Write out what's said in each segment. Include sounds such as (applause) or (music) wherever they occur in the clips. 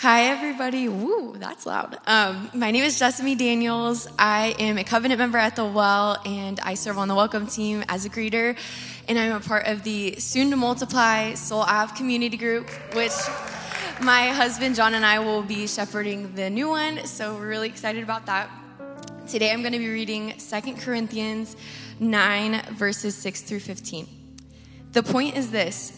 Hi, everybody. Woo, that's loud. Um, my name is Jessamy Daniels. I am a covenant member at the Well, and I serve on the welcome team as a greeter. And I'm a part of the Soon to Multiply Soul Ave community group, which my husband John and I will be shepherding the new one. So we're really excited about that. Today I'm going to be reading 2 Corinthians 9, verses 6 through 15. The point is this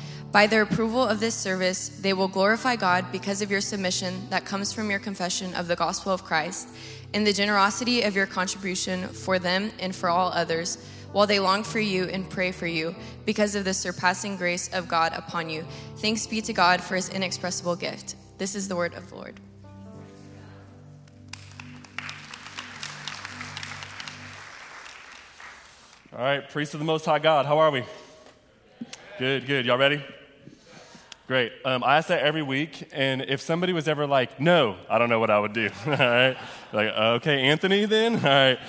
By their approval of this service, they will glorify God because of your submission that comes from your confession of the gospel of Christ and the generosity of your contribution for them and for all others, while they long for you and pray for you because of the surpassing grace of God upon you. Thanks be to God for his inexpressible gift. This is the word of the Lord. All right, priest of the Most High God, how are we? Good, good. Y'all ready? Great. Um, I ask that every week, and if somebody was ever like, no, I don't know what I would do. (laughs) All right? Like, okay, Anthony, then? (laughs) All right.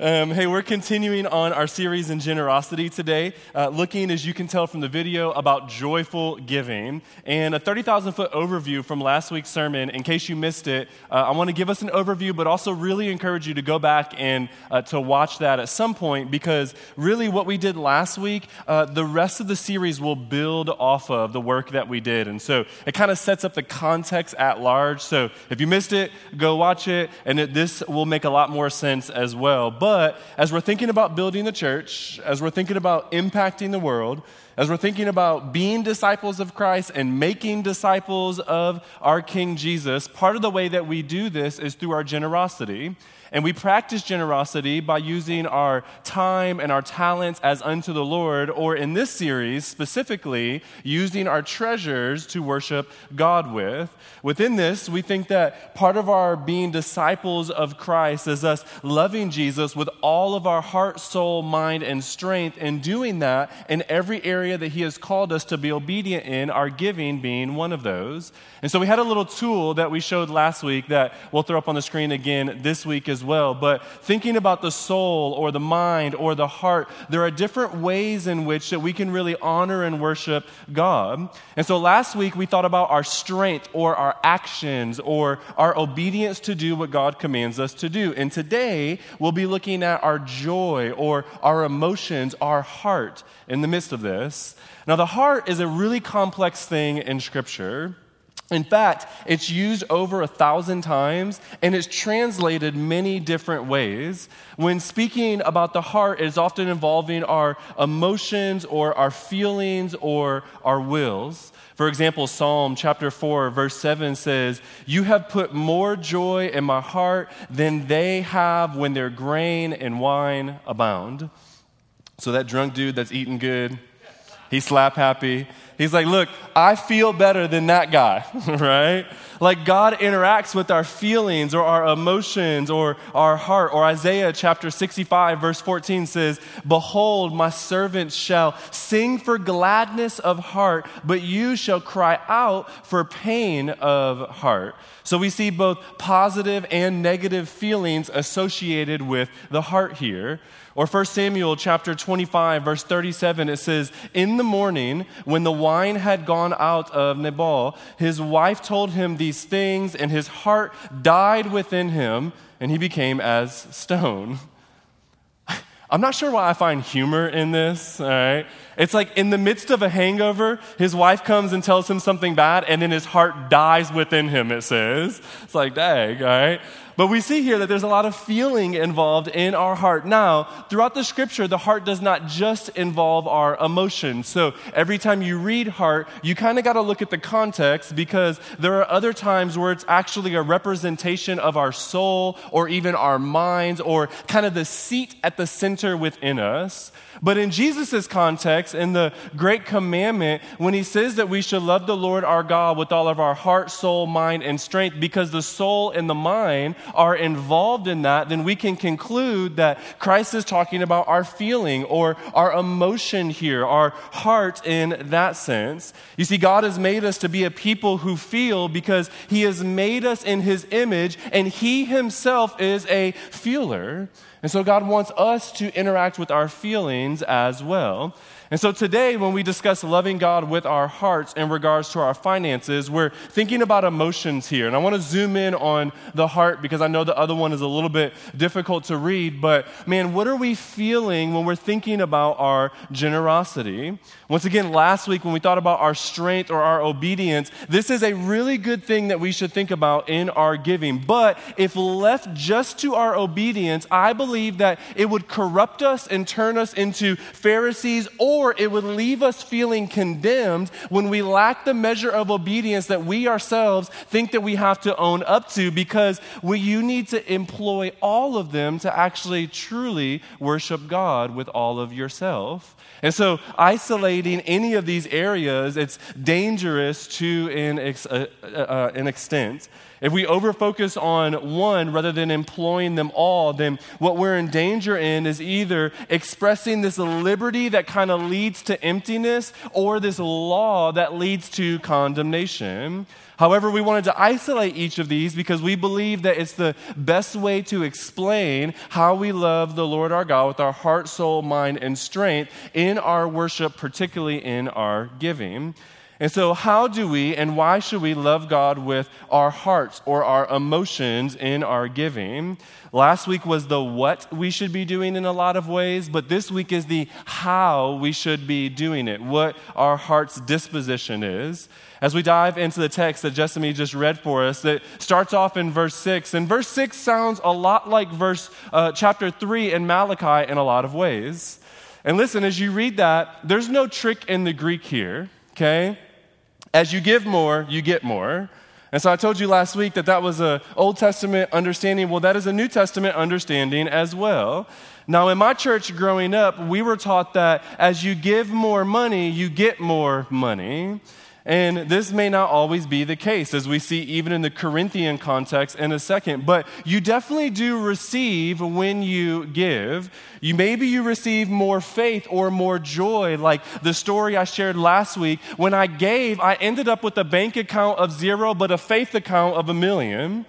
Um, hey, we're continuing on our series in generosity today, uh, looking, as you can tell from the video, about joyful giving. And a 30,000 foot overview from last week's sermon, in case you missed it, uh, I want to give us an overview, but also really encourage you to go back and uh, to watch that at some point, because really what we did last week, uh, the rest of the series will build off of the work that we did. And so it kind of sets up the context at large. So if you missed it, go watch it, and it this will make a lot more sense as well. But as we're thinking about building the church, as we're thinking about impacting the world, as we're thinking about being disciples of Christ and making disciples of our King Jesus, part of the way that we do this is through our generosity. And we practice generosity by using our time and our talents as unto the Lord, or in this series specifically, using our treasures to worship God with. Within this, we think that part of our being disciples of Christ is us loving Jesus with all of our heart, soul, mind, and strength, and doing that in every area that He has called us to be obedient in, our giving being one of those. And so we had a little tool that we showed last week that we'll throw up on the screen again this week as well. But thinking about the soul or the mind or the heart, there are different ways in which that we can really honor and worship God. And so last week we thought about our strength or our actions or our obedience to do what God commands us to do. And today we'll be looking at our joy or our emotions, our heart in the midst of this. Now, the heart is a really complex thing in Scripture. In fact, it's used over a thousand times and it's translated many different ways. When speaking about the heart, it's often involving our emotions or our feelings or our wills. For example, Psalm chapter 4, verse 7 says, You have put more joy in my heart than they have when their grain and wine abound. So that drunk dude that's eating good, he's slap happy. He's like, look, I feel better than that guy, (laughs) right? Like God interacts with our feelings or our emotions or our heart. Or Isaiah chapter 65, verse 14 says, Behold, my servants shall sing for gladness of heart, but you shall cry out for pain of heart. So we see both positive and negative feelings associated with the heart here. Or 1 Samuel chapter 25, verse 37, it says, In the morning, when the wine had gone out of Nabal, his wife told him these things, and his heart died within him, and he became as stone. (laughs) I'm not sure why I find humor in this, all right? It's like in the midst of a hangover, his wife comes and tells him something bad, and then his heart dies within him, it says. It's like, dang, all right? But we see here that there's a lot of feeling involved in our heart. Now, throughout the scripture, the heart does not just involve our emotions. So every time you read heart, you kind of got to look at the context because there are other times where it's actually a representation of our soul or even our minds or kind of the seat at the center within us. But in Jesus' context, in the Great Commandment, when he says that we should love the Lord our God with all of our heart, soul, mind, and strength, because the soul and the mind are involved in that, then we can conclude that Christ is talking about our feeling or our emotion here, our heart in that sense. You see, God has made us to be a people who feel because he has made us in his image, and he himself is a feeler. And so God wants us to interact with our feelings as well. And so today, when we discuss loving God with our hearts in regards to our finances, we're thinking about emotions here. And I want to zoom in on the heart because I know the other one is a little bit difficult to read. But man, what are we feeling when we're thinking about our generosity? Once again, last week when we thought about our strength or our obedience, this is a really good thing that we should think about in our giving. But if left just to our obedience, I believe that it would corrupt us and turn us into Pharisees or it would leave us feeling condemned when we lack the measure of obedience that we ourselves think that we have to own up to because we, you need to employ all of them to actually truly worship God with all of yourself. And so, isolating any of these areas, it's dangerous to an, ex, uh, uh, uh an extent. If we overfocus on one rather than employing them all, then what we're in danger in is either expressing this liberty that kind of leads to emptiness or this law that leads to condemnation. However, we wanted to isolate each of these because we believe that it's the best way to explain how we love the Lord our God with our heart, soul, mind, and strength in our worship, particularly in our giving. And so, how do we and why should we love God with our hearts or our emotions in our giving? Last week was the what we should be doing in a lot of ways, but this week is the how we should be doing it, what our heart's disposition is. As we dive into the text that Jessamy just read for us, that starts off in verse 6. And verse 6 sounds a lot like verse uh, chapter 3 in Malachi in a lot of ways. And listen, as you read that, there's no trick in the Greek here, okay? As you give more, you get more. And so I told you last week that that was an Old Testament understanding. Well, that is a New Testament understanding as well. Now, in my church growing up, we were taught that as you give more money, you get more money. And this may not always be the case, as we see even in the Corinthian context in a second. But you definitely do receive when you give. You maybe you receive more faith or more joy, like the story I shared last week. When I gave, I ended up with a bank account of zero, but a faith account of a million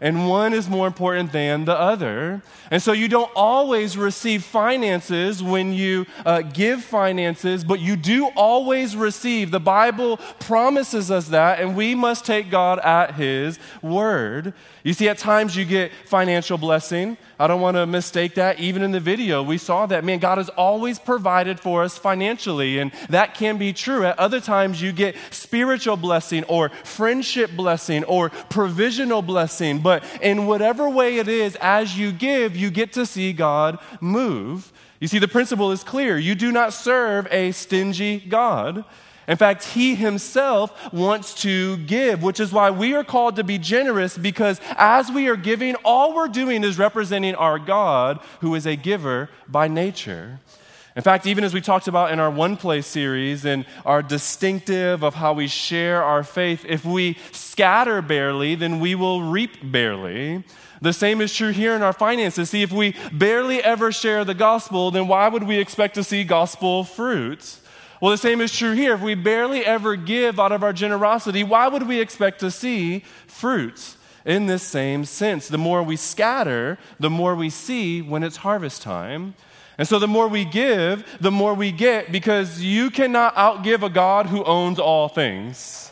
and one is more important than the other. And so you don't always receive finances when you uh, give finances, but you do always receive. The Bible promises us that, and we must take God at His word. You see, at times you get financial blessing. I don't want to mistake that. Even in the video, we saw that. Man, God has always provided for us financially, and that can be true. At other times, you get spiritual blessing or friendship blessing or provisional blessing. But in whatever way it is, as you give, you get to see God move. You see, the principle is clear. You do not serve a stingy God. In fact, he himself wants to give, which is why we are called to be generous because as we are giving, all we're doing is representing our God who is a giver by nature. In fact, even as we talked about in our One Place series and our distinctive of how we share our faith, if we scatter barely, then we will reap barely. The same is true here in our finances. See, if we barely ever share the gospel, then why would we expect to see gospel fruits? Well, the same is true here. If we barely ever give out of our generosity, why would we expect to see fruits in this same sense? The more we scatter, the more we see when it's harvest time. And so the more we give, the more we get because you cannot outgive a God who owns all things.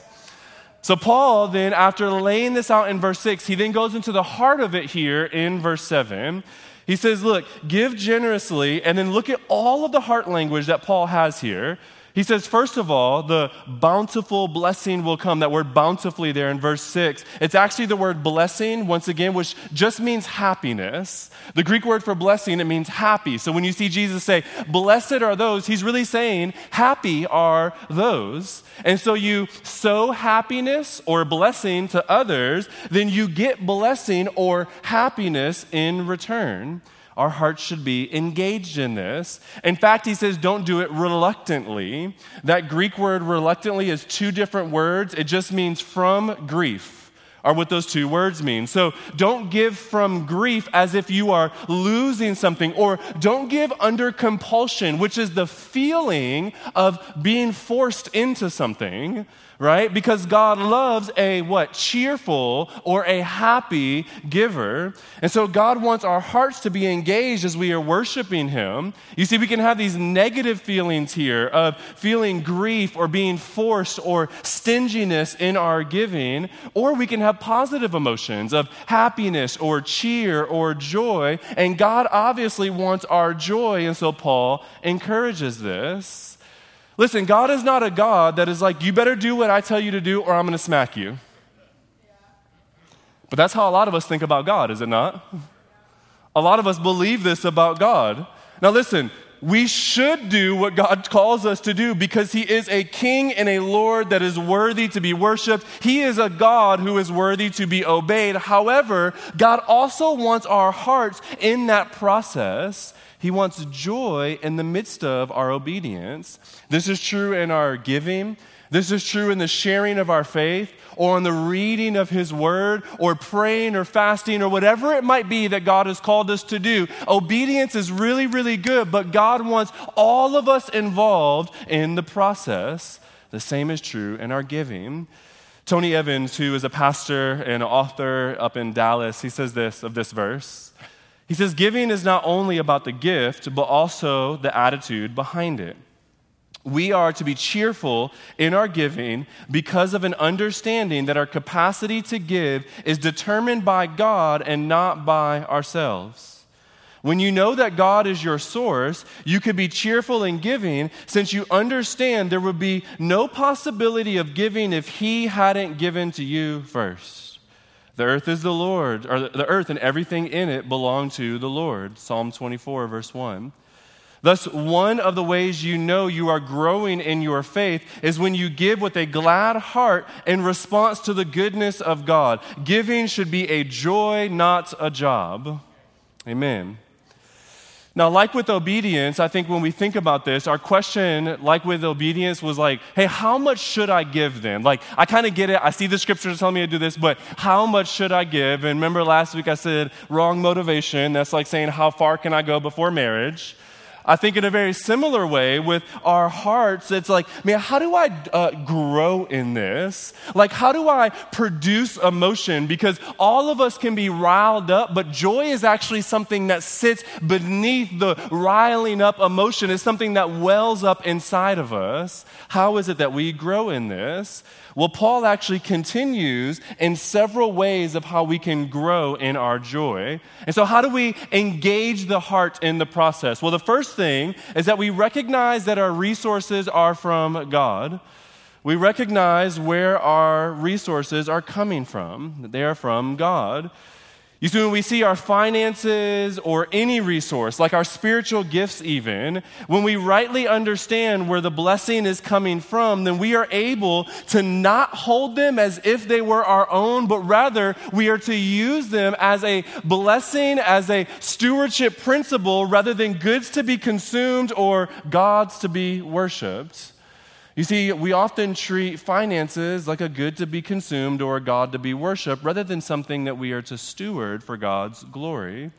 So, Paul then, after laying this out in verse 6, he then goes into the heart of it here in verse 7. He says, Look, give generously, and then look at all of the heart language that Paul has here. He says, first of all, the bountiful blessing will come. That word bountifully there in verse 6. It's actually the word blessing, once again, which just means happiness. The Greek word for blessing, it means happy. So when you see Jesus say, Blessed are those, he's really saying, Happy are those. And so you sow happiness or blessing to others, then you get blessing or happiness in return. Our hearts should be engaged in this. In fact, he says, don't do it reluctantly. That Greek word reluctantly is two different words. It just means from grief are what those two words mean. So don't give from grief as if you are losing something, or don't give under compulsion, which is the feeling of being forced into something right? Because God loves a what? Cheerful or a happy giver. And so God wants our hearts to be engaged as we are worshiping Him. You see, we can have these negative feelings here of feeling grief or being forced or stinginess in our giving, or we can have positive emotions of happiness or cheer or joy. And God obviously wants our joy. And so Paul encourages this. Listen, God is not a God that is like, you better do what I tell you to do or I'm going to smack you. But that's how a lot of us think about God, is it not? A lot of us believe this about God. Now, listen, we should do what God calls us to do because He is a King and a Lord that is worthy to be worshiped. He is a God who is worthy to be obeyed. However, God also wants our hearts in that process he wants joy in the midst of our obedience. This is true in our giving. This is true in the sharing of our faith or in the reading of His Word or praying or fasting or whatever it might be that God has called us to do. Obedience is really, really good, but God wants all of us involved in the process. The same is true in our giving. Tony Evans, who is a pastor and author up in Dallas, he says this of this verse. He says, Giving is not only about the gift, but also the attitude behind it. We are to be cheerful in our giving because of an understanding that our capacity to give is determined by God and not by ourselves. When you know that God is your source, you can be cheerful in giving since you understand there would be no possibility of giving if He hadn't given to you first. The earth is the Lord, or the earth and everything in it belong to the Lord. Psalm 24, verse 1. Thus, one of the ways you know you are growing in your faith is when you give with a glad heart in response to the goodness of God. Giving should be a joy, not a job. Amen. Now, like with obedience, I think when we think about this, our question, like with obedience, was like, hey, how much should I give then? Like, I kind of get it. I see the scriptures telling me to do this, but how much should I give? And remember last week I said wrong motivation. That's like saying, how far can I go before marriage? I think in a very similar way with our hearts, it's like, man, how do I uh, grow in this? Like, how do I produce emotion? Because all of us can be riled up, but joy is actually something that sits beneath the riling up emotion. It's something that wells up inside of us. How is it that we grow in this? Well, Paul actually continues in several ways of how we can grow in our joy. And so, how do we engage the heart in the process? Well, the first thing is that we recognize that our resources are from God. We recognize where our resources are coming from, they are from God. You see, when we see our finances or any resource, like our spiritual gifts, even, when we rightly understand where the blessing is coming from, then we are able to not hold them as if they were our own, but rather we are to use them as a blessing, as a stewardship principle, rather than goods to be consumed or gods to be worshiped. You see, we often treat finances like a good to be consumed or a God to be worshiped rather than something that we are to steward for God's glory.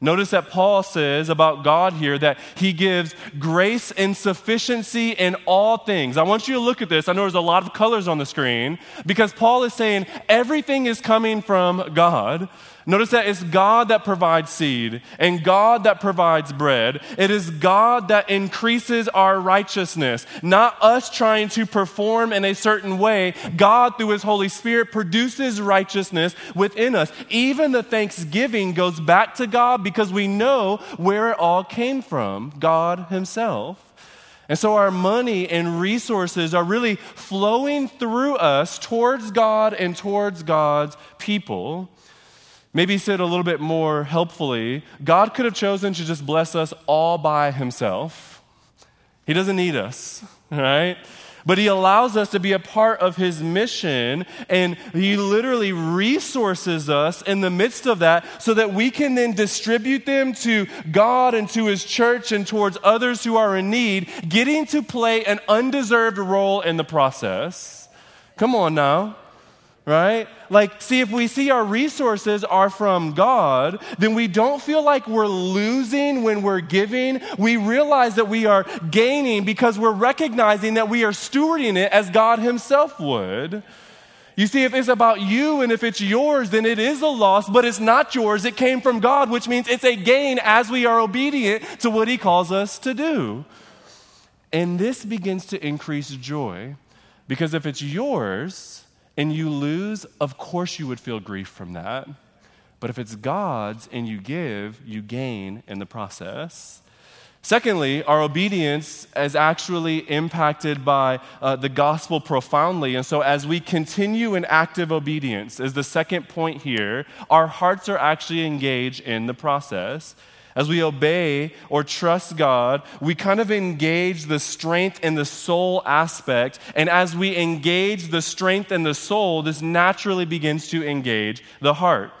Notice that Paul says about God here that he gives grace and sufficiency in all things. I want you to look at this. I know there's a lot of colors on the screen because Paul is saying everything is coming from God. Notice that it's God that provides seed and God that provides bread. It is God that increases our righteousness, not us trying to perform in a certain way. God, through His Holy Spirit, produces righteousness within us. Even the thanksgiving goes back to God because we know where it all came from God Himself. And so our money and resources are really flowing through us towards God and towards God's people. Maybe said a little bit more helpfully, God could have chosen to just bless us all by himself. He doesn't need us, right? But he allows us to be a part of his mission, and he literally resources us in the midst of that so that we can then distribute them to God and to his church and towards others who are in need, getting to play an undeserved role in the process. Come on now right? Like, see, if we see our resources are from God, then we don't feel like we're losing when we're giving. We realize that we are gaining because we're recognizing that we are stewarding it as God Himself would. You see, if it's about you and if it's yours, then it is a loss, but it's not yours. It came from God, which means it's a gain as we are obedient to what He calls us to do. And this begins to increase joy because if it's yours, and you lose, of course you would feel grief from that. But if it's God's and you give, you gain in the process. Secondly, our obedience is actually impacted by uh, the gospel profoundly. And so, as we continue in active obedience, is the second point here, our hearts are actually engaged in the process. As we obey or trust God, we kind of engage the strength and the soul aspect. And as we engage the strength and the soul, this naturally begins to engage the heart.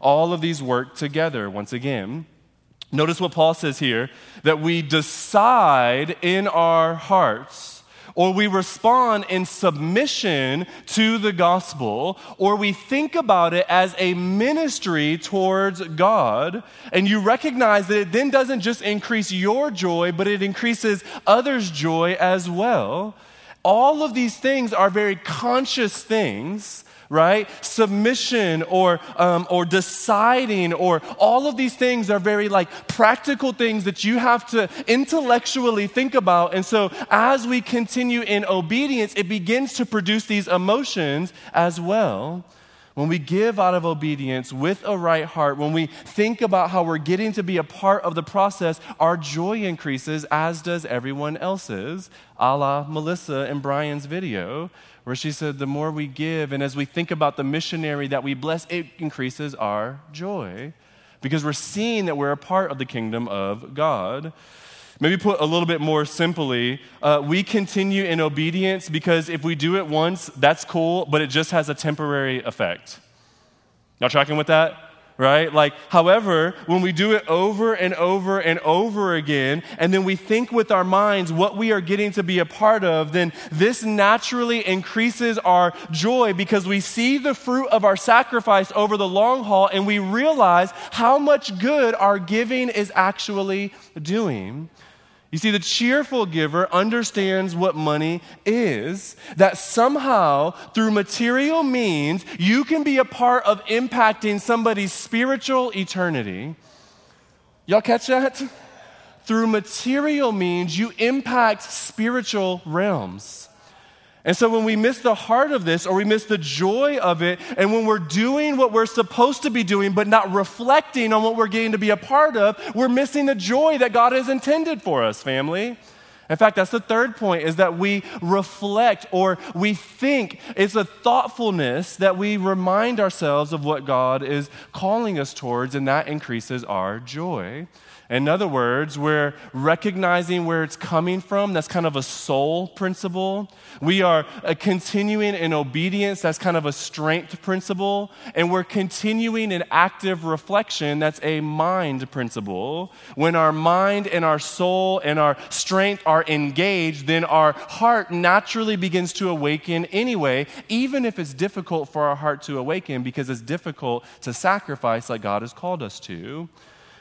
All of these work together once again. Notice what Paul says here that we decide in our hearts or we respond in submission to the gospel, or we think about it as a ministry towards God, and you recognize that it then doesn't just increase your joy, but it increases others' joy as well. All of these things are very conscious things right? Submission or, um, or deciding or all of these things are very like practical things that you have to intellectually think about. And so as we continue in obedience, it begins to produce these emotions as well. When we give out of obedience with a right heart, when we think about how we're getting to be a part of the process, our joy increases, as does everyone else's, a la Melissa and Brian's video where she said, The more we give, and as we think about the missionary that we bless, it increases our joy because we're seeing that we're a part of the kingdom of God. Maybe put a little bit more simply, uh, we continue in obedience because if we do it once, that's cool, but it just has a temporary effect. Y'all tracking with that? Right? Like, however, when we do it over and over and over again, and then we think with our minds what we are getting to be a part of, then this naturally increases our joy because we see the fruit of our sacrifice over the long haul and we realize how much good our giving is actually doing. You see, the cheerful giver understands what money is, that somehow, through material means, you can be a part of impacting somebody's spiritual eternity. Y'all catch that? Through material means, you impact spiritual realms. And so when we miss the heart of this or we miss the joy of it, and when we're doing what we're supposed to be doing but not reflecting on what we're getting to be a part of, we're missing the joy that God has intended for us, family. In fact, that's the third point is that we reflect or we think. It's a thoughtfulness that we remind ourselves of what God is calling us towards, and that increases our joy. In other words, we're recognizing where it's coming from. That's kind of a soul principle. We are uh, continuing in obedience. That's kind of a strength principle. And we're continuing in active reflection. That's a mind principle. When our mind and our soul and our strength are engaged, then our heart naturally begins to awaken anyway, even if it's difficult for our heart to awaken because it's difficult to sacrifice like God has called us to.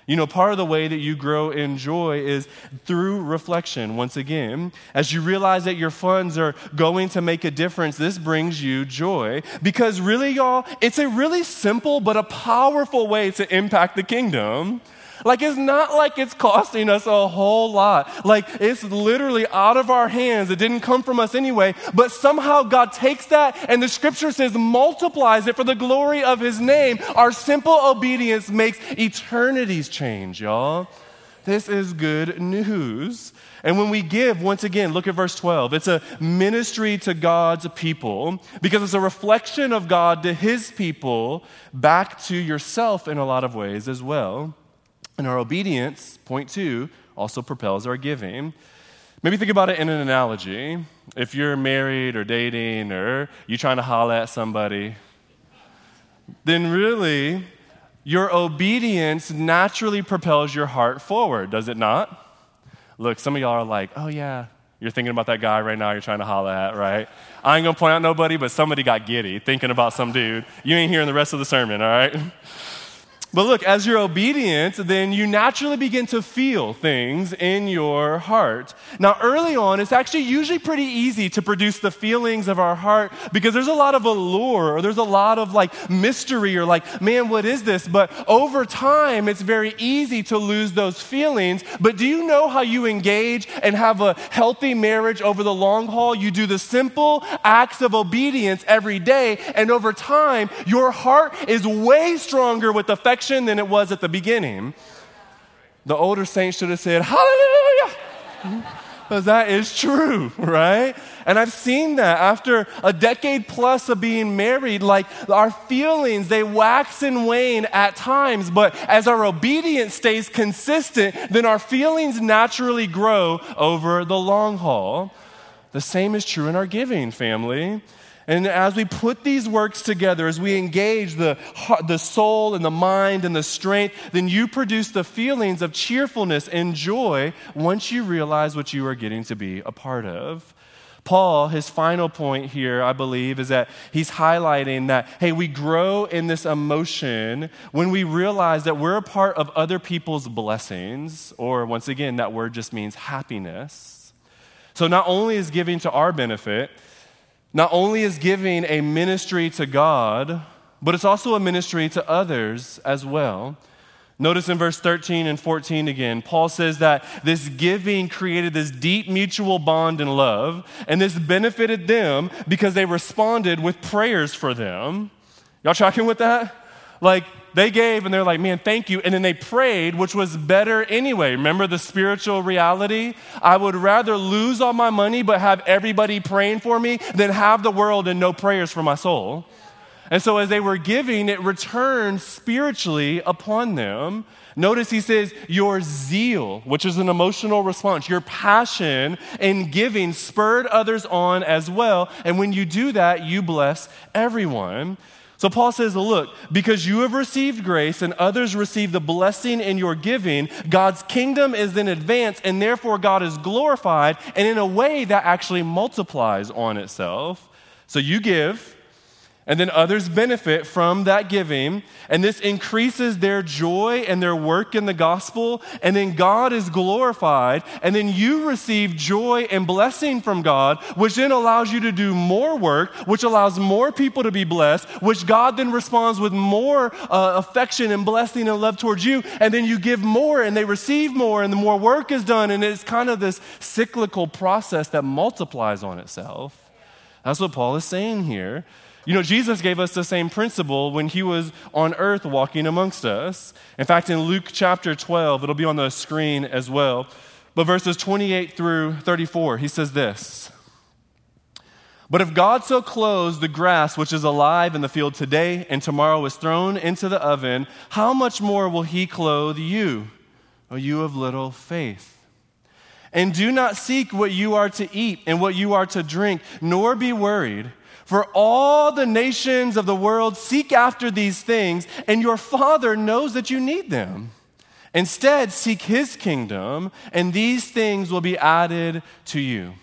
You know, part of the way that you grow in joy is through reflection. Once again, as you realize that your funds are going to make a difference, this brings you joy. Because really, y'all, it's a really simple but a powerful way to impact the kingdom. Like, it's not like it's costing us a whole lot. Like, it's literally out of our hands. It didn't come from us anyway. But somehow God takes that and the scripture says multiplies it for the glory of his name. Our simple obedience makes eternities change, y'all. This is good news. And when we give, once again, look at verse 12. It's a ministry to God's people because it's a reflection of God to his people back to yourself in a lot of ways as well. And our obedience, point two, also propels our giving. Maybe think about it in an analogy. If you're married or dating or you're trying to holler at somebody, then really your obedience naturally propels your heart forward, does it not? Look, some of y'all are like, oh yeah, you're thinking about that guy right now you're trying to holler at, right? I ain't gonna point out nobody, but somebody got giddy thinking about some dude. You ain't hearing the rest of the sermon, all right? (laughs) But look, as you're obedient, then you naturally begin to feel things in your heart. Now, early on, it's actually usually pretty easy to produce the feelings of our heart because there's a lot of allure or there's a lot of like mystery or like, man, what is this? But over time, it's very easy to lose those feelings. But do you know how you engage and have a healthy marriage over the long haul? You do the simple acts of obedience every day, and over time, your heart is way stronger with affection than it was at the beginning. The older saints should have said, Hallelujah! (laughs) Because that is true, (laughs) right? And I've seen that after a decade plus of being married, like our feelings, they wax and wane at times, but as our obedience stays consistent, then our feelings naturally grow over the long haul. The same is true in our giving, family. And as we put these works together, as we engage the, the soul and the mind and the strength, then you produce the feelings of cheerfulness and joy once you realize what you are getting to be a part of. Paul, his final point here, I believe, is that he's highlighting that, hey, we grow in this emotion when we realize that we're a part of other people's blessings, or once again, that word just means happiness. So not only is giving to our benefit, not only is giving a ministry to God, but it's also a ministry to others as well. Notice in verse 13 and 14 again, Paul says that this giving created this deep mutual bond and love, and this benefited them because they responded with prayers for them. Y'all tracking with that? Like, they gave and they're like, man, thank you. And then they prayed, which was better anyway. Remember the spiritual reality? I would rather lose all my money but have everybody praying for me than have the world and no prayers for my soul. And so as they were giving, it returned spiritually upon them. Notice he says, Your zeal, which is an emotional response, your passion in giving spurred others on as well. And when you do that, you bless everyone. So Paul says, Look, because you have received grace and others receive the blessing in your giving, God's kingdom is in advance, and therefore God is glorified, and in a way that actually multiplies on itself. So you give, and then others benefit from that giving, and this increases their joy and their work in the gospel, and then God is glorified, and then you receive joy and blessing from God, which then allows you to do more work, which allows more people to be blessed, which God then responds with more uh, affection and blessing and love towards you, and then you give more and they receive more, and the more work is done, and it's kind of this cyclical process that multiplies on itself. That's what Paul is saying here. You know, Jesus gave us the same principle when he was on earth walking amongst us. In fact, in Luke chapter 12, it'll be on the screen as well, but verses 28 through 34, he says this. But if God so clothes the grass which is alive in the field today and tomorrow is thrown into the oven, how much more will he clothe you, O you of little faith? And do not seek what you are to eat and what you are to drink, nor be worried. For all the nations of the world seek after these things, and your Father knows that you need them. Instead, seek his kingdom, and these things will be added to you.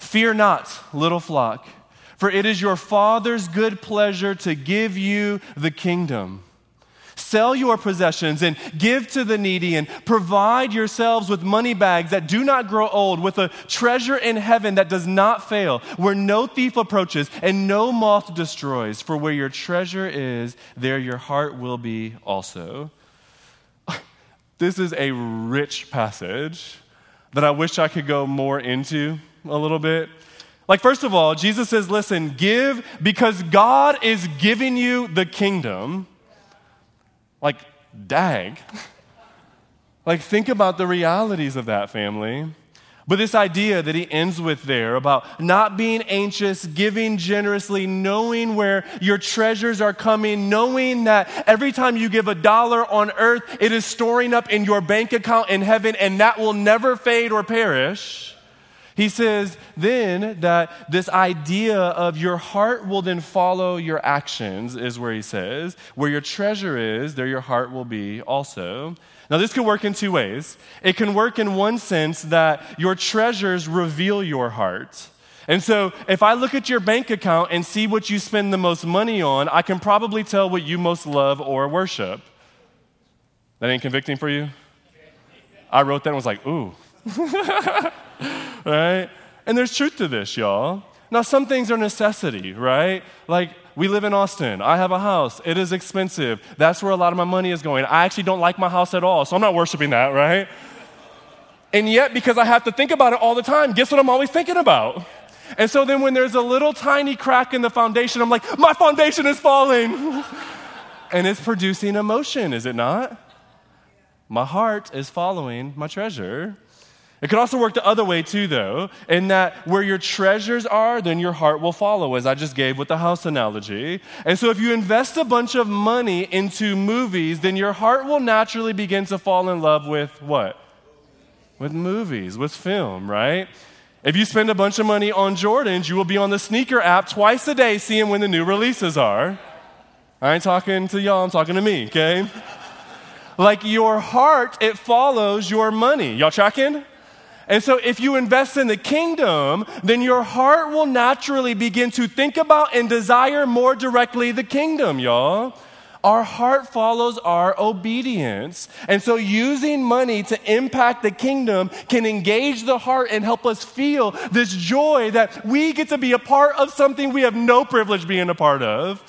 Fear not, little flock, for it is your Father's good pleasure to give you the kingdom. Sell your possessions and give to the needy, and provide yourselves with money bags that do not grow old, with a treasure in heaven that does not fail, where no thief approaches and no moth destroys. For where your treasure is, there your heart will be also. (laughs) This is a rich passage that I wish I could go more into a little bit. Like, first of all, Jesus says, listen, give because God is giving you the kingdom. Like, dag. (laughs) like, think about the realities of that family. But this idea that he ends with there about not being anxious, giving generously, knowing where your treasures are coming, knowing that every time you give a dollar on earth, it is storing up in your bank account in heaven and that will never fade or perish. He says then that this idea of your heart will then follow your actions is where he says, where your treasure is, there your heart will be also. Now, this can work in two ways. It can work in one sense that your treasures reveal your heart. And so, if I look at your bank account and see what you spend the most money on, I can probably tell what you most love or worship. That ain't convicting for you? I wrote that and was like, ooh. (laughs) right? And there's truth to this, y'all. Now, some things are necessity, right? Like, we live in Austin. I have a house. It is expensive. That's where a lot of my money is going. I actually don't like my house at all, so I'm not worshiping that, right? And yet, because I have to think about it all the time, guess what I'm always thinking about? And so then, when there's a little tiny crack in the foundation, I'm like, my foundation is falling. (laughs) and it's producing emotion, is it not? My heart is following my treasure. It could also work the other way too, though, in that where your treasures are, then your heart will follow, as I just gave with the house analogy. And so if you invest a bunch of money into movies, then your heart will naturally begin to fall in love with what? With movies, with film, right? If you spend a bunch of money on Jordans, you will be on the sneaker app twice a day seeing when the new releases are. I ain't talking to y'all, I'm talking to me, okay? like your heart, it follows your money. Y'all tracking? And so, if you invest in the kingdom, then your heart will naturally begin to think about and desire more directly the kingdom, y'all. Our heart follows our obedience. And so, using money to impact the kingdom can engage the heart and help us feel this joy that we get to be a part of something we have no privilege being a part of.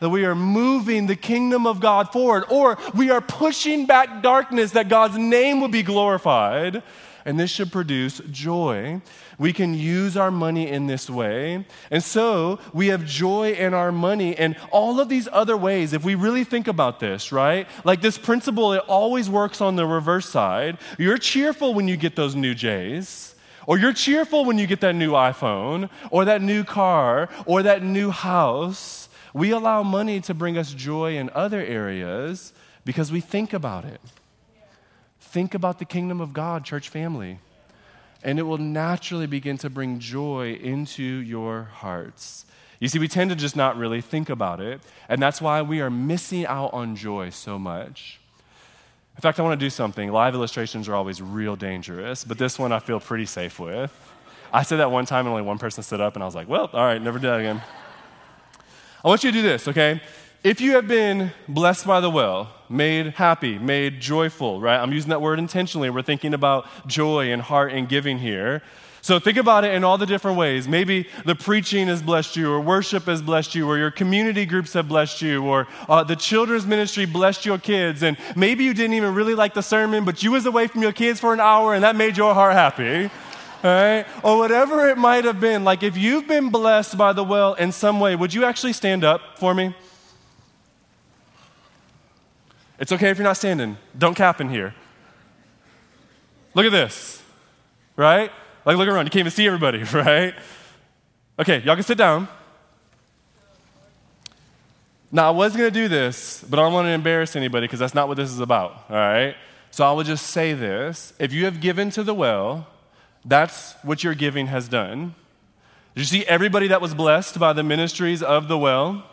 That we are moving the kingdom of God forward, or we are pushing back darkness that God's name will be glorified and this should produce joy. We can use our money in this way. And so we have joy in our money and all of these other ways. If we really think about this, right? Like this principle, it always works on the reverse side. You're cheerful when you get those new J's. Or you're cheerful when you get that new iPhone, or that new car, or that new house. We allow money to bring us joy in other areas because we think about it. Think about the kingdom of God, church family, and it will naturally begin to bring joy into your hearts. You see, we tend to just not really think about it, and that's why we are missing out on joy so much. In fact, I want to do something. Live illustrations are always real dangerous, but this one I feel pretty safe with. I said that one time and only one person stood up, and I was like, well, all right, never do that again. I want you to do this, okay? If you have been blessed by the well, made happy, made joyful, right? I'm using that word intentionally. We're thinking about joy and heart and giving here. So think about it in all the different ways. Maybe the preaching has blessed you, or worship has blessed you, or your community groups have blessed you, or uh, the children's ministry blessed your kids. And maybe you didn't even really like the sermon, but you was away from your kids for an hour, and that made your heart happy. Right? Or whatever it might have been. Like if you've been blessed by the well in some way, would you actually stand up for me? It's okay if you're not standing. Don't cap in here. Look at this, right? Like, look around. You can't even see everybody, (laughs) right? Okay, y'all can sit down. Now, I was going to do this, but I don't want to embarrass anybody because that's not what this is about, all right? So I will just say this. If you have given to the well, that's what your giving has done. Did you see everybody that was blessed by the ministries of the well?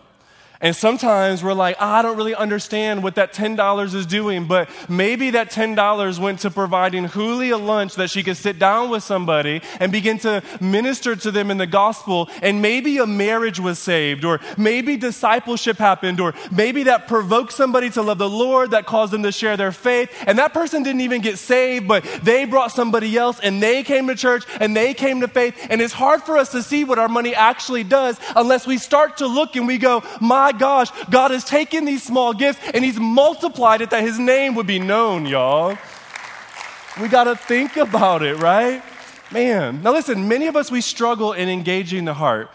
And sometimes we're like, oh, I don't really understand what that $10 is doing, but maybe that $10 went to providing Julie a lunch that she could sit down with somebody and begin to minister to them in the gospel. And maybe a marriage was saved, or maybe discipleship happened, or maybe that provoked somebody to love the Lord that caused them to share their faith. And that person didn't even get saved, but they brought somebody else and they came to church and they came to faith. And it's hard for us to see what our money actually does unless we start to look and we go, My my gosh, God has taken these small gifts and He's multiplied it that His name would be known, y'all. We got to think about it, right? Man. Now, listen, many of us, we struggle in engaging the heart.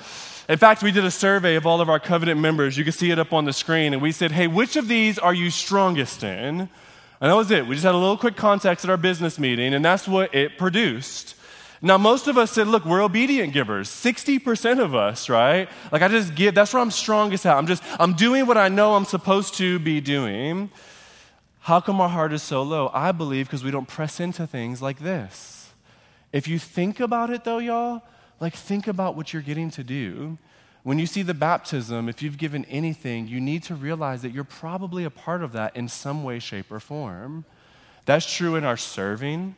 In fact, we did a survey of all of our covenant members. You can see it up on the screen. And we said, hey, which of these are you strongest in? And that was it. We just had a little quick context at our business meeting, and that's what it produced. Now, most of us said, look, we're obedient givers. 60% of us, right? Like, I just give, that's where I'm strongest at. I'm just, I'm doing what I know I'm supposed to be doing. How come our heart is so low? I believe because we don't press into things like this. If you think about it, though, y'all, like, think about what you're getting to do. When you see the baptism, if you've given anything, you need to realize that you're probably a part of that in some way, shape, or form. That's true in our serving.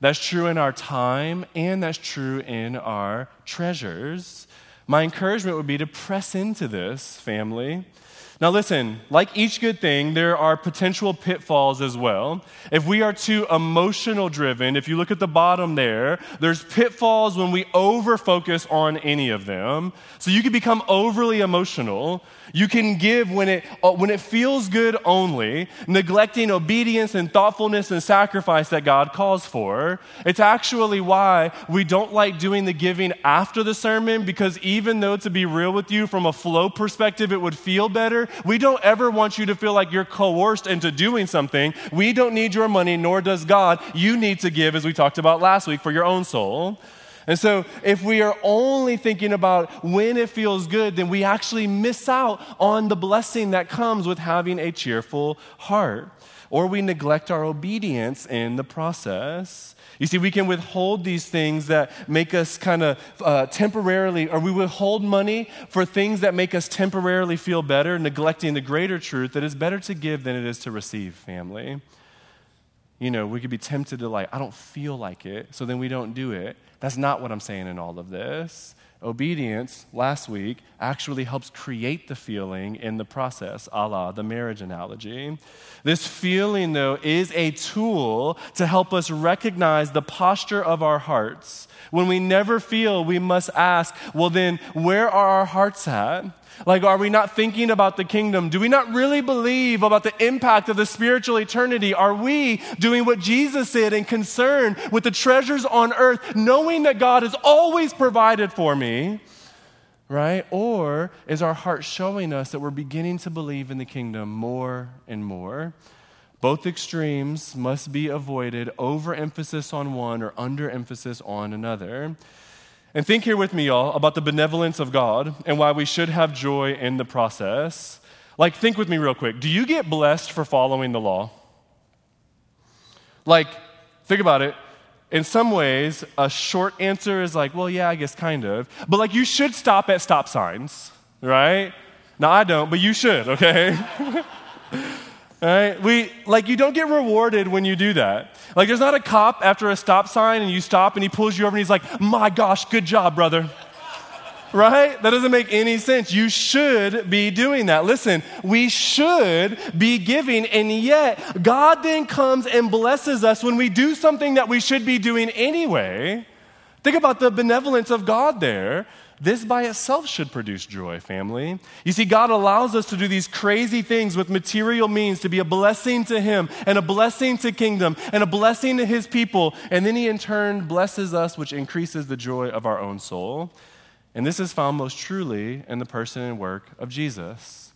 That's true in our time, and that's true in our treasures. My encouragement would be to press into this, family. Now, listen, like each good thing, there are potential pitfalls as well. If we are too emotional driven, if you look at the bottom there, there's pitfalls when we over focus on any of them. So you can become overly emotional. You can give when it, uh, when it feels good only, neglecting obedience and thoughtfulness and sacrifice that God calls for. It's actually why we don't like doing the giving after the sermon, because even though, to be real with you, from a flow perspective, it would feel better, we don't ever want you to feel like you're coerced into doing something. We don't need your money, nor does God. You need to give, as we talked about last week, for your own soul. And so, if we are only thinking about when it feels good, then we actually miss out on the blessing that comes with having a cheerful heart. Or we neglect our obedience in the process. You see, we can withhold these things that make us kind of uh, temporarily, or we withhold money for things that make us temporarily feel better, neglecting the greater truth that it's better to give than it is to receive, family. You know, we could be tempted to, like, I don't feel like it, so then we don't do it. That's not what I'm saying in all of this. Obedience, last week, actually helps create the feeling in the process, a la the marriage analogy. This feeling, though, is a tool to help us recognize the posture of our hearts. When we never feel, we must ask, well, then, where are our hearts at? Like, are we not thinking about the kingdom? Do we not really believe about the impact of the spiritual eternity? Are we doing what Jesus said and concerned with the treasures on earth, knowing that God has always provided for me? Right? Or is our heart showing us that we're beginning to believe in the kingdom more and more? Both extremes must be avoided, overemphasis on one or underemphasis on another. And think here with me, y'all, about the benevolence of God and why we should have joy in the process. Like, think with me real quick. Do you get blessed for following the law? Like, think about it. In some ways, a short answer is like, well, yeah, I guess kind of. But like, you should stop at stop signs, right? Now, I don't, but you should, okay? (laughs) right? We, like, you don't get rewarded when you do that. Like, there's not a cop after a stop sign and you stop and he pulls you over and he's like, my gosh, good job, brother. right? That doesn't make any sense. You should be doing that. Listen, we should be giving, and yet God then comes and blesses us when we do something that we should be doing anyway. Think about the benevolence of God there. This by itself should produce joy, family. You see, God allows us to do these crazy things with material means to be a blessing to Him and a blessing to kingdom and a blessing to His people. And then He in turn blesses us, which increases the joy of our own soul. And this is found most truly in the person and work of Jesus.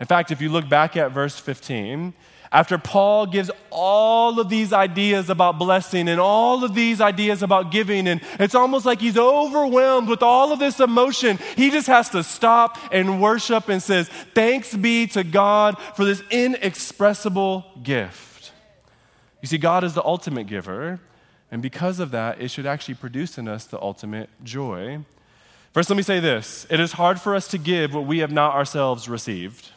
In fact, if you look back at verse 15, after Paul gives all of these ideas about blessing and all of these ideas about giving, and it's almost like he's overwhelmed with all of this emotion, he just has to stop and worship and says, Thanks be to God for this inexpressible gift. You see, God is the ultimate giver, and because of that, it should actually produce in us the ultimate joy. First, let me say this it is hard for us to give what we have not ourselves received.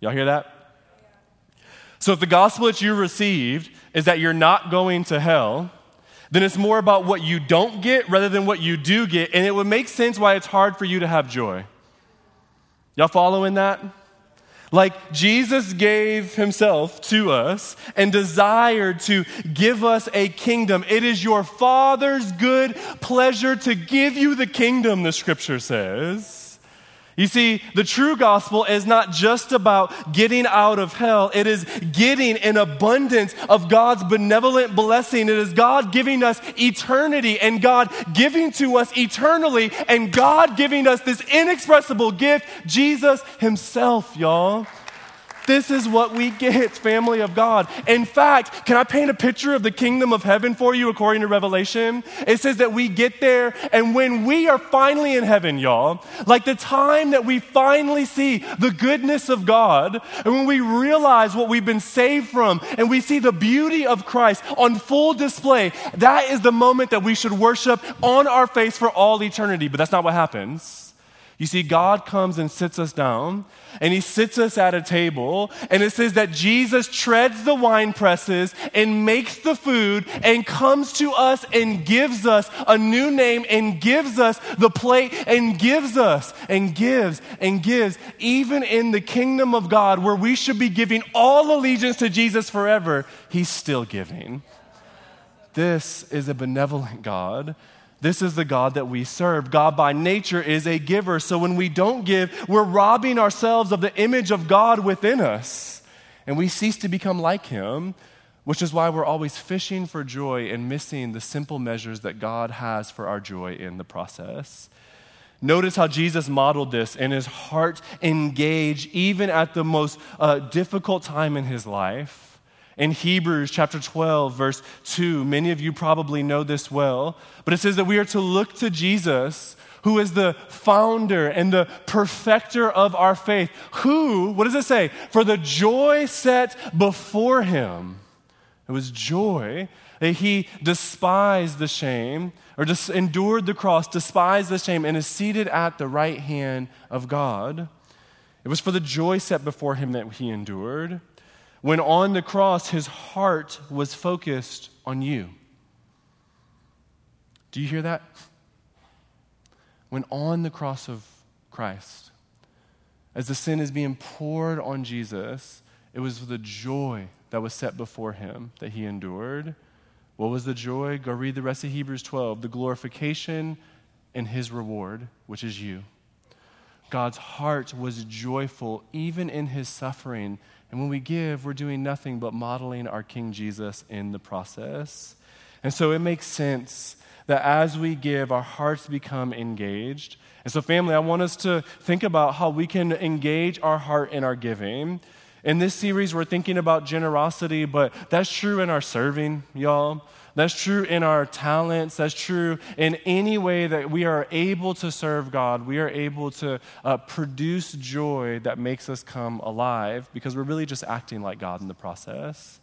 Y'all hear that? So, if the gospel that you received is that you're not going to hell, then it's more about what you don't get rather than what you do get. And it would make sense why it's hard for you to have joy. Y'all following that? Like Jesus gave himself to us and desired to give us a kingdom. It is your Father's good pleasure to give you the kingdom, the scripture says. You see, the true gospel is not just about getting out of hell. It is getting an abundance of God's benevolent blessing. It is God giving us eternity and God giving to us eternally and God giving us this inexpressible gift, Jesus Himself, y'all. This is what we get, family of God. In fact, can I paint a picture of the kingdom of heaven for you according to Revelation? It says that we get there, and when we are finally in heaven, y'all, like the time that we finally see the goodness of God, and when we realize what we've been saved from, and we see the beauty of Christ on full display, that is the moment that we should worship on our face for all eternity. But that's not what happens. You see, God comes and sits us down, and He sits us at a table, and it says that Jesus treads the wine presses and makes the food and comes to us and gives us a new name and gives us the plate and gives us and gives and gives. Even in the kingdom of God, where we should be giving all allegiance to Jesus forever, He's still giving. This is a benevolent God this is the God that we serve. God, by nature, is a giver. So when we don't give, we're robbing ourselves of the image of God within us. And we cease to become like Him, which is why we're always fishing for joy and missing the simple measures that God has for our joy in the process. Notice how Jesus modeled this and his heart engaged even at the most uh, difficult time in his life. In Hebrews chapter 12, verse 2, many of you probably know this well, but it says that we are to look to Jesus, who is the founder and the perfecter of our faith. Who, what does it say? For the joy set before him. It was joy that he despised the shame, or just endured the cross, despised the shame, and is seated at the right hand of God. It was for the joy set before him that he endured when on the cross his heart was focused on you. Do you hear that? When on the cross of Christ, as the sin is being poured on Jesus, it was the joy that was set before him that he endured. What was the joy? Go read the rest of Hebrews 12. The glorification and his reward, which is you. God's heart was joyful even in his suffering and when we give, we're doing nothing but modeling our King Jesus in the process. And so it makes sense that as we give, our hearts become engaged. And so, family, I want us to think about how we can engage our heart in our giving. In this series, we're thinking about generosity, but that's true in our serving, y'all. That's true in our talents. That's true in any way that we are able to serve God. We are able to uh, produce joy that makes us come alive because we're really just acting like God in the process.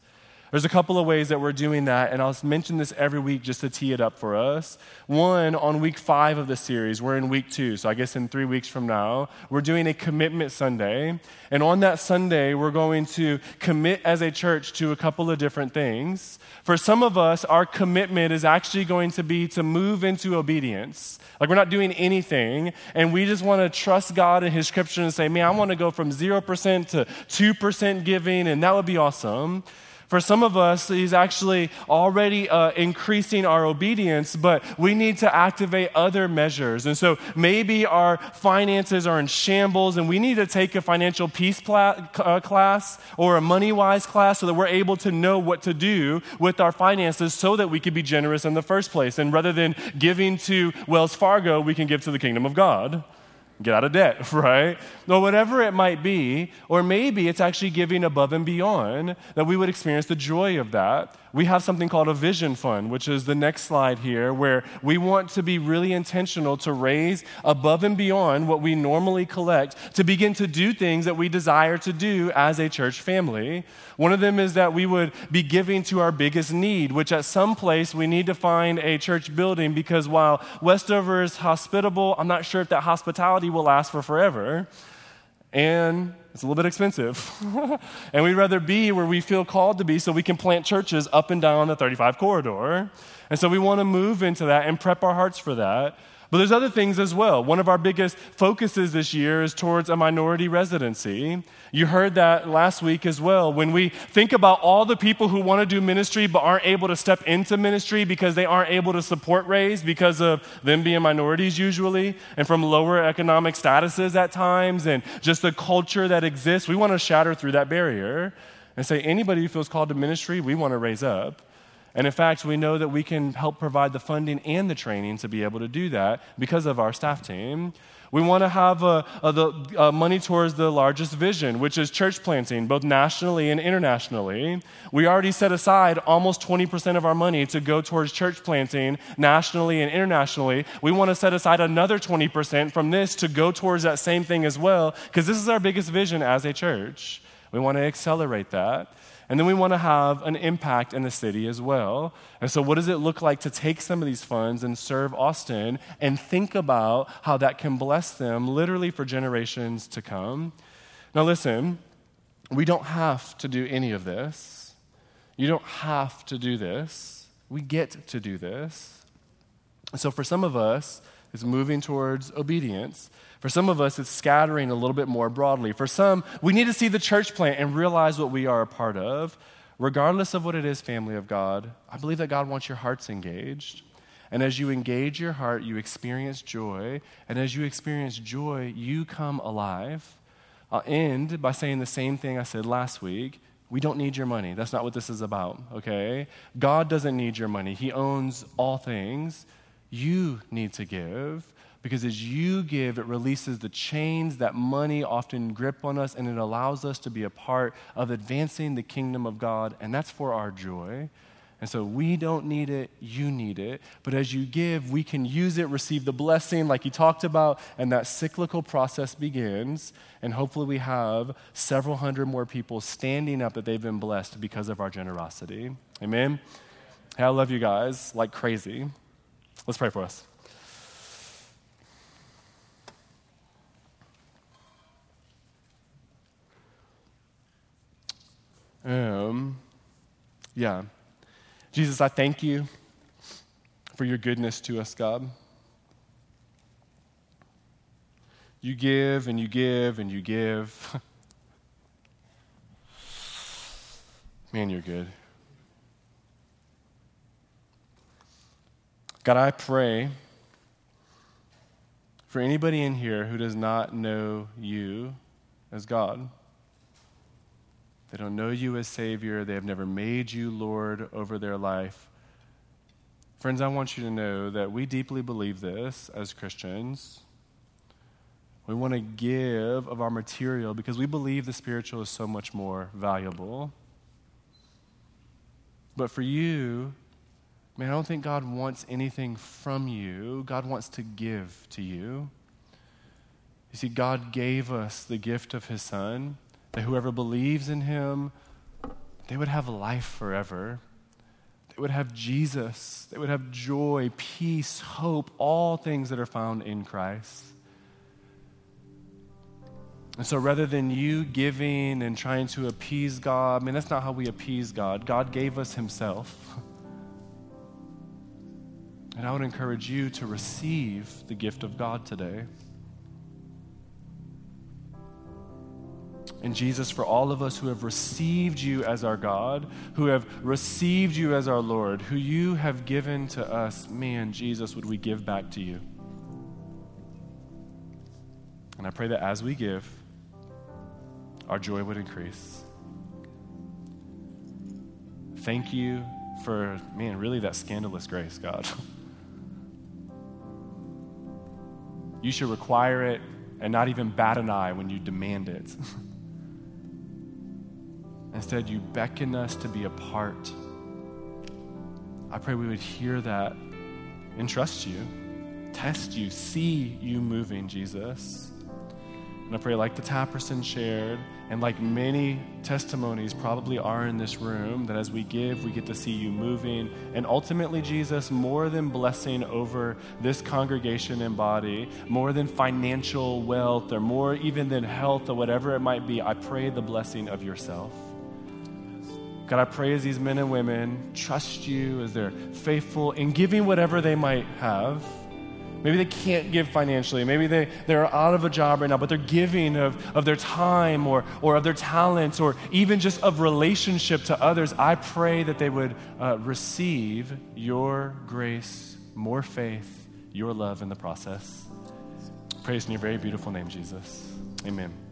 There's a couple of ways that we're doing that, and I'll mention this every week just to tee it up for us. One, on week five of the series, we're in week two, so I guess in three weeks from now, we're doing a commitment Sunday. And on that Sunday, we're going to commit as a church to a couple of different things. For some of us, our commitment is actually going to be to move into obedience. Like we're not doing anything, and we just want to trust God and His scripture and say, man, I want to go from 0% to 2% giving, and that would be awesome. For some of us, he's actually already uh, increasing our obedience, but we need to activate other measures. And so maybe our finances are in shambles and we need to take a financial peace uh, class or a money wise class so that we're able to know what to do with our finances so that we can be generous in the first place. And rather than giving to Wells Fargo, we can give to the kingdom of God get out of debt, (laughs) right? Or whatever it might be. Or maybe it's actually giving above and beyond that we would experience the joy of that. We have something called a vision fund, which is the next slide here, where we want to be really intentional to raise above and beyond what we normally collect to begin to do things that we desire to do as a church family. One of them is that we would be giving to our biggest need, which at some place we need to find a church building because while Westover is hospitable, I'm not sure if that hospitality will last for forever. And it's a little bit expensive. (laughs) and we'd rather be where we feel called to be so we can plant churches up and down the 35 corridor. And so we want to move into that and prep our hearts for that. But there's other things as well. One of our biggest focuses this year is towards a minority residency. You heard that last week as well. When we think about all the people who want to do ministry but aren't able to step into ministry because they aren't able to support Raise because of them being minorities usually and from lower economic statuses at times and just the culture that exists, we want to shatter through that barrier and say anybody who feels called to ministry, we want to raise up. And in fact, we know that we can help provide the funding and the training to be able to do that because of our staff team. We want to have uh, uh, the uh, money towards the largest vision, which is church planting, both nationally and internationally. We already set aside almost 20% of our money to go towards church planting nationally and internationally. We want to set aside another 20% from this to go towards that same thing as well, because this is our biggest vision as a church. We want to accelerate that. And then we want to have an impact in the city as well. And so, what does it look like to take some of these funds and serve Austin and think about how that can bless them literally for generations to come? Now, listen, we don't have to do any of this. You don't have to do this. We get to do this. So, for some of us, it's moving towards obedience. For some of us, it's scattering a little bit more broadly. For some, we need to see the church plant and realize what we are a part of. Regardless of what it is, family of God, I believe that God wants your hearts engaged. And as you engage your heart, you experience joy. And as you experience joy, you come alive. I'll end by saying the same thing I said last week. We don't need your money. That's not what this is about, okay? God doesn't need your money, He owns all things. You need to give. Because as you give, it releases the chains that money often grip on us, and it allows us to be a part of advancing the kingdom of God, and that's for our joy. And so we don't need it, you need it. But as you give, we can use it, receive the blessing like you talked about, and that cyclical process begins. And hopefully, we have several hundred more people standing up that they've been blessed because of our generosity. Amen? Hey, I love you guys like crazy. Let's pray for us. Um, yeah. Jesus, I thank you for your goodness to us, God. You give and you give and you give. (laughs) Man, you're good. God, I pray for anybody in here who does not know you as God. They don't know you as Savior. They have never made you Lord over their life. Friends, I want you to know that we deeply believe this as Christians. We want to give of our material because we believe the spiritual is so much more valuable. But for you, man, I don't think God wants anything from you. God wants to give to you. You see, God gave us the gift of His Son that whoever believes in him, they would have life forever. They would have Jesus. They would have joy, peace, hope, all things that are found in Christ. And so rather than you giving and trying to appease God, I mean, that's not how we appease God. God gave us Himself. (laughs) And I would encourage you to receive the gift of God today. And Jesus, for all of us who have received you as our God, who have received you as our Lord, who you have given to us, man, Jesus, would we give back to you? And I pray that as we give, our joy would increase. Thank you for, man, really that scandalous grace, God. (laughs) you should require it and not even bat an eye when you demand it. (laughs) Instead, you beckon us to be a part I pray we would hear that and trust you, test you, see you moving, Jesus. And I pray, like the Tapperson shared, and like many testimonies probably are in this room, that as we give, we get to see you moving. And ultimately, Jesus, more than blessing over this congregation and body, more than financial wealth, or more even than health, or whatever it might be, I pray the blessing of yourself. God, I pray as these men and women trust you, as they're faithful in giving whatever they might have Maybe they can't give financially. Maybe they, they're out of a job right now, but they're giving of, of their time or, or of their talents or even just of relationship to others. I pray that they would uh, receive your grace, more faith, your love in the process. Praise in your very beautiful name, Jesus. Amen.